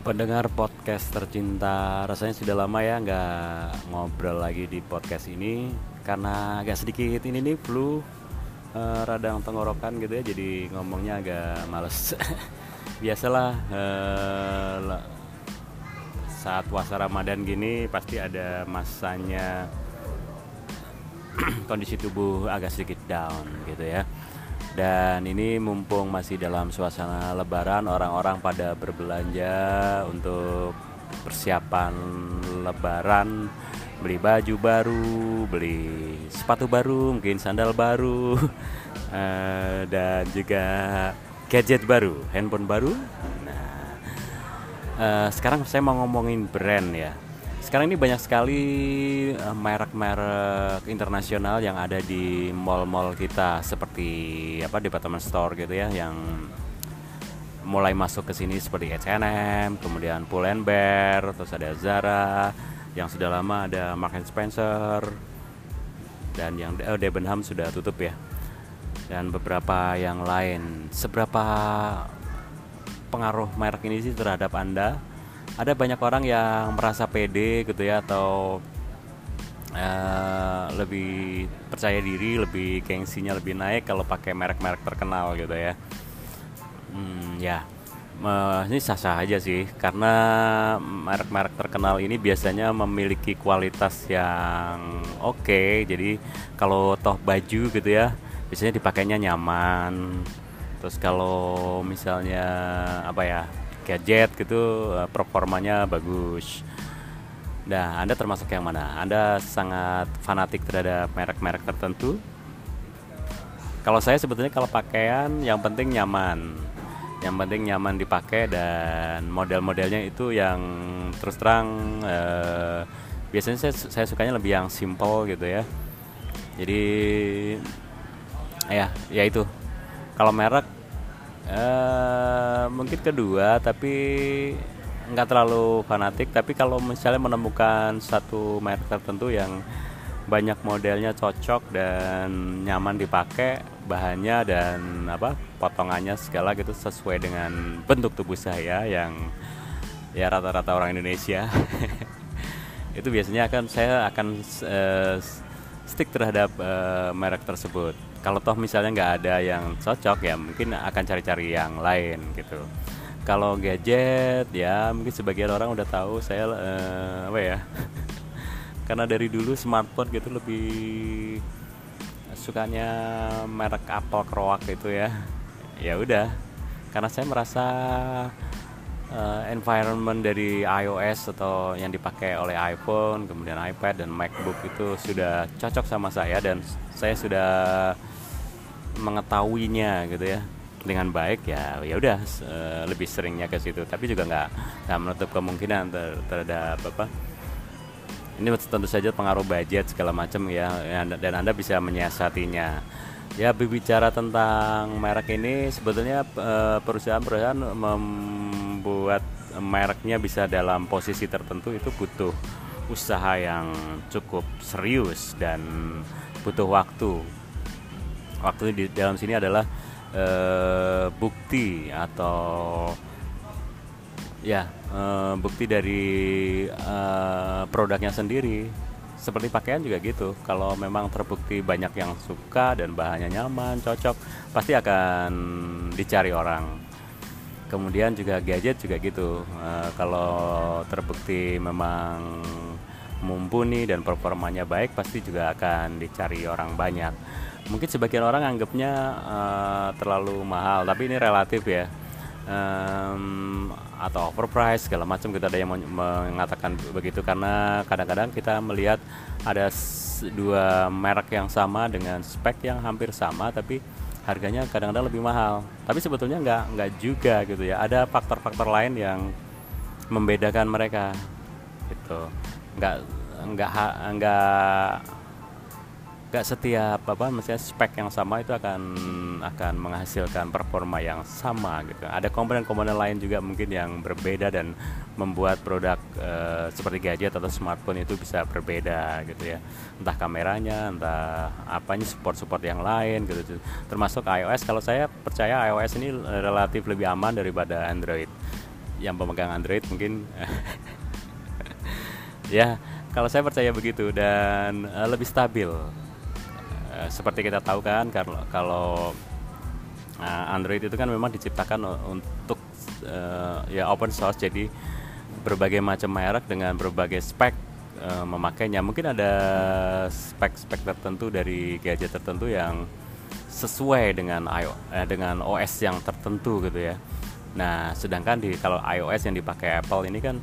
pendengar podcast tercinta rasanya sudah lama ya nggak ngobrol lagi di podcast ini. Karena agak sedikit ini nih flu uh, radang tenggorokan gitu ya jadi ngomongnya agak males. Biasalah uh, saat puasa Ramadan gini pasti ada masanya kondisi tubuh agak sedikit down gitu ya dan ini mumpung masih dalam suasana lebaran orang-orang pada berbelanja untuk persiapan lebaran. Beli baju baru beli sepatu baru mungkin sandal baru uh, dan juga gadget baru handphone baru. Nah uh, sekarang saya mau ngomongin brand ya sekarang ini banyak sekali eh, merek-merek internasional yang ada di mall-mall kita seperti apa department store gitu ya yang mulai masuk ke sini seperti H&M, kemudian Pull and Bear, terus ada Zara, yang sudah lama ada Mark Spencer dan yang oh, Debenham sudah tutup ya. Dan beberapa yang lain. Seberapa pengaruh merek ini sih terhadap Anda? Ada banyak orang yang merasa pede gitu ya atau uh, lebih percaya diri, lebih gengsinya lebih naik kalau pakai merek-merek terkenal gitu ya. Hmm, ya, uh, ini sah-sah aja sih karena merek-merek terkenal ini biasanya memiliki kualitas yang oke. Okay, jadi kalau toh baju gitu ya, biasanya dipakainya nyaman. Terus kalau misalnya apa ya gadget gitu eh, performanya bagus Nah, Anda termasuk yang mana? Anda sangat fanatik terhadap merek-merek tertentu? Kalau saya sebetulnya kalau pakaian yang penting nyaman. Yang penting nyaman dipakai dan model-modelnya itu yang terus terang eh, biasanya saya, saya sukanya lebih yang simple gitu ya. Jadi ya, ya itu. Kalau merek Uh, mungkin kedua tapi nggak terlalu fanatik. Tapi kalau misalnya menemukan satu merek tertentu yang banyak modelnya cocok dan nyaman dipakai bahannya dan apa potongannya segala gitu sesuai dengan bentuk tubuh saya yang ya rata-rata orang Indonesia. Itu biasanya akan saya akan uh, stick terhadap uh, merek tersebut kalau toh misalnya nggak ada yang cocok ya mungkin akan cari-cari yang lain gitu. Kalau gadget ya mungkin sebagian orang udah tahu saya uh, apa ya karena dari dulu smartphone gitu lebih sukanya merek Apple Croak itu ya. Ya udah karena saya merasa uh, environment dari iOS atau yang dipakai oleh iPhone, kemudian iPad dan MacBook itu sudah cocok sama saya dan saya sudah mengetahuinya gitu ya. Dengan baik ya ya udah uh, lebih seringnya ke situ. Tapi juga nggak nggak menutup kemungkinan ter, terhadap apa ini tentu saja pengaruh budget segala macam ya dan anda bisa menyiasatinya. Ya berbicara tentang merek ini sebetulnya eh, perusahaan-perusahaan membuat mereknya bisa dalam posisi tertentu itu butuh usaha yang cukup serius dan butuh waktu. Waktu di dalam sini adalah uh, bukti atau ya uh, bukti dari uh, produknya sendiri. Seperti pakaian juga gitu. Kalau memang terbukti banyak yang suka dan bahannya nyaman cocok pasti akan dicari orang kemudian juga gadget juga gitu. Uh, kalau terbukti memang mumpuni dan performanya baik pasti juga akan dicari orang banyak. Mungkin sebagian orang anggapnya uh, terlalu mahal tapi ini relatif ya. Um, atau overpriced segala macam kita ada yang mengatakan begitu. Karena kadang-kadang kita melihat ada dua merek yang sama dengan spek yang hampir sama tapi harganya kadang-kadang lebih mahal. Tapi sebetulnya nggak nggak juga gitu ya. Ada faktor-faktor lain yang membedakan mereka gitu. Nggak nggak nggak gak setiap apa misalnya spek yang sama itu akan akan menghasilkan performa yang sama gitu. Ada komponen-komponen lain juga mungkin yang berbeda dan membuat produk e, seperti gadget atau smartphone itu bisa berbeda gitu ya. Entah kameranya, entah apanya support-support yang lain gitu. Termasuk iOS kalau saya percaya iOS ini relatif lebih aman daripada Android. yang pemegang Android mungkin ya kalau saya percaya begitu dan uh, lebih stabil uh, seperti kita tahu kan kalau kalau uh, Android itu kan memang diciptakan untuk uh, ya open source jadi berbagai macam merek dengan berbagai spek uh, memakainya mungkin ada spek-spek tertentu dari gadget tertentu yang sesuai dengan iOS eh, dengan OS yang tertentu gitu ya. Nah, sedangkan di kalau iOS yang dipakai Apple ini kan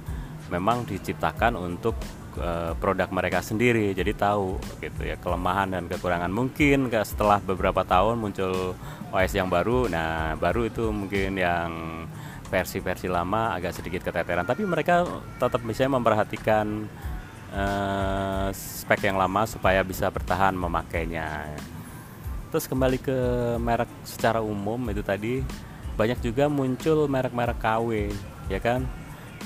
memang diciptakan untuk uh, produk mereka sendiri jadi tahu gitu ya kelemahan dan kekurangan mungkin setelah beberapa tahun muncul OS yang baru. Nah baru itu mungkin yang versi-versi lama agak sedikit keteteran tapi mereka tetap bisa memperhatikan uh, spek yang lama supaya bisa bertahan memakainya. Terus kembali ke merek secara umum itu tadi banyak juga muncul merek-merek KW ya kan?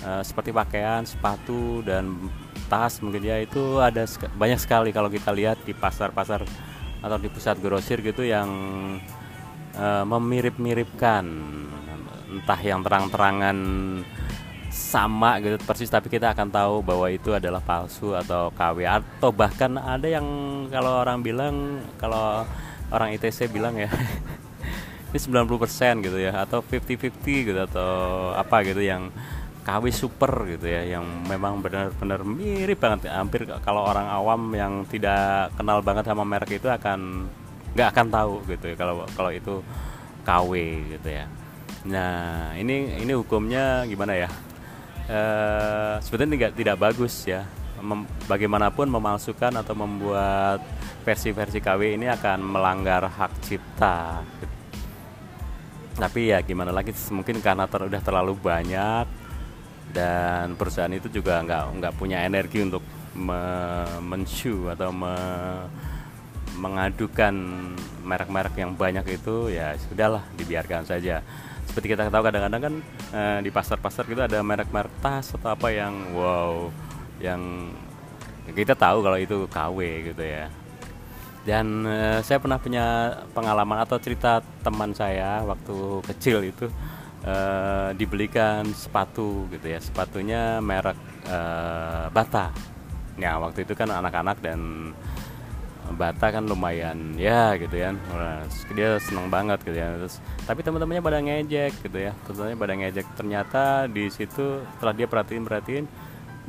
Uh, seperti pakaian, sepatu dan tas mungkin ya itu ada banyak sekali kalau kita lihat di pasar-pasar atau di pusat grosir gitu yang uh, memirip-miripkan. Entah yang terang-terangan sama gitu persis tapi kita akan tahu bahwa itu adalah palsu atau KW atau bahkan ada yang kalau orang bilang kalau orang ITC bilang ya ini 90% gitu ya atau 50-50 gitu atau apa gitu yang KW super gitu ya yang memang benar-benar mirip banget. Hampir kalau orang awam yang tidak kenal banget sama merek itu akan nggak akan tahu gitu ya kalau kalau itu KW gitu ya. Nah ini ini hukumnya gimana ya? E, sebetulnya tidak tidak bagus ya. Mem, bagaimanapun memalsukan atau membuat versi-versi KW ini akan melanggar hak cipta. Tapi ya gimana lagi mungkin karena ter, udah terlalu banyak dan perusahaan itu juga nggak nggak punya energi untuk me menshu atau me mengadukan merek-merek yang banyak itu ya sudahlah dibiarkan saja. Seperti kita tahu kadang-kadang kan eh, di pasar-pasar gitu ada merek-merek tas atau apa yang wow yang kita tahu kalau itu KW gitu ya. Dan eh, saya pernah punya pengalaman atau cerita teman saya waktu kecil itu uh, dibelikan sepatu gitu ya. Sepatunya merek uh, Bata. Ya waktu itu kan anak-anak dan Bata kan lumayan ya gitu ya. Dia seneng banget gitu ya. Terus tapi teman-temannya pada ngejek gitu ya. Teman-temannya pada ngejek. Ternyata di situ setelah dia perhatiin perhatiin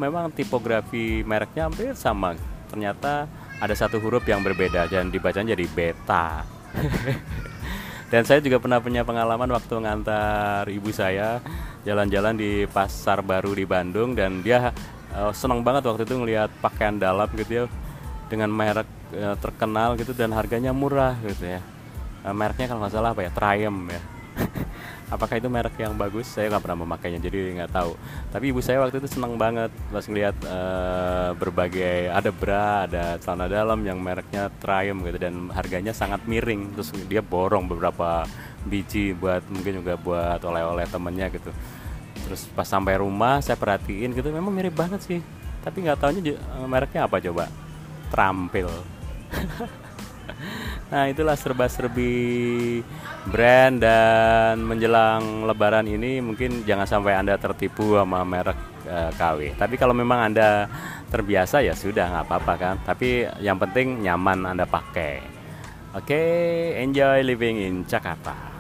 memang tipografi mereknya hampir sama. Ternyata ada satu huruf yang berbeda dan dibacanya jadi beta Dan saya juga pernah punya pengalaman waktu ngantar ibu saya jalan-jalan di pasar baru di Bandung dan dia uh, senang banget waktu itu ngelihat pakaian dalam gitu ya dengan merek uh, terkenal gitu dan harganya murah gitu ya. Uh, mereknya kalau nggak salah apa ya Triumph ya. apakah itu merek yang bagus? Saya nggak pernah memakainya jadi nggak tahu. Tapi ibu saya waktu itu senang banget pas ngeliat uh, berbagai ada bra ada celana dalam yang mereknya Triumph gitu dan harganya sangat miring. Terus dia borong beberapa biji buat mungkin juga buat oleh-oleh temennya gitu. Terus pas sampai rumah saya perhatiin gitu memang mirip banget sih. Tapi nggak tahunya uh, mereknya apa coba? Terampil Nah itulah serba-serbi brand dan menjelang lebaran ini mungkin jangan sampai Anda tertipu sama merek uh, eh, KW. Tapi kalau memang Anda terbiasa ya sudah nggak apa-apa kan. Tapi yang penting nyaman Anda pakai. Oke, okay, enjoy living in Jakarta.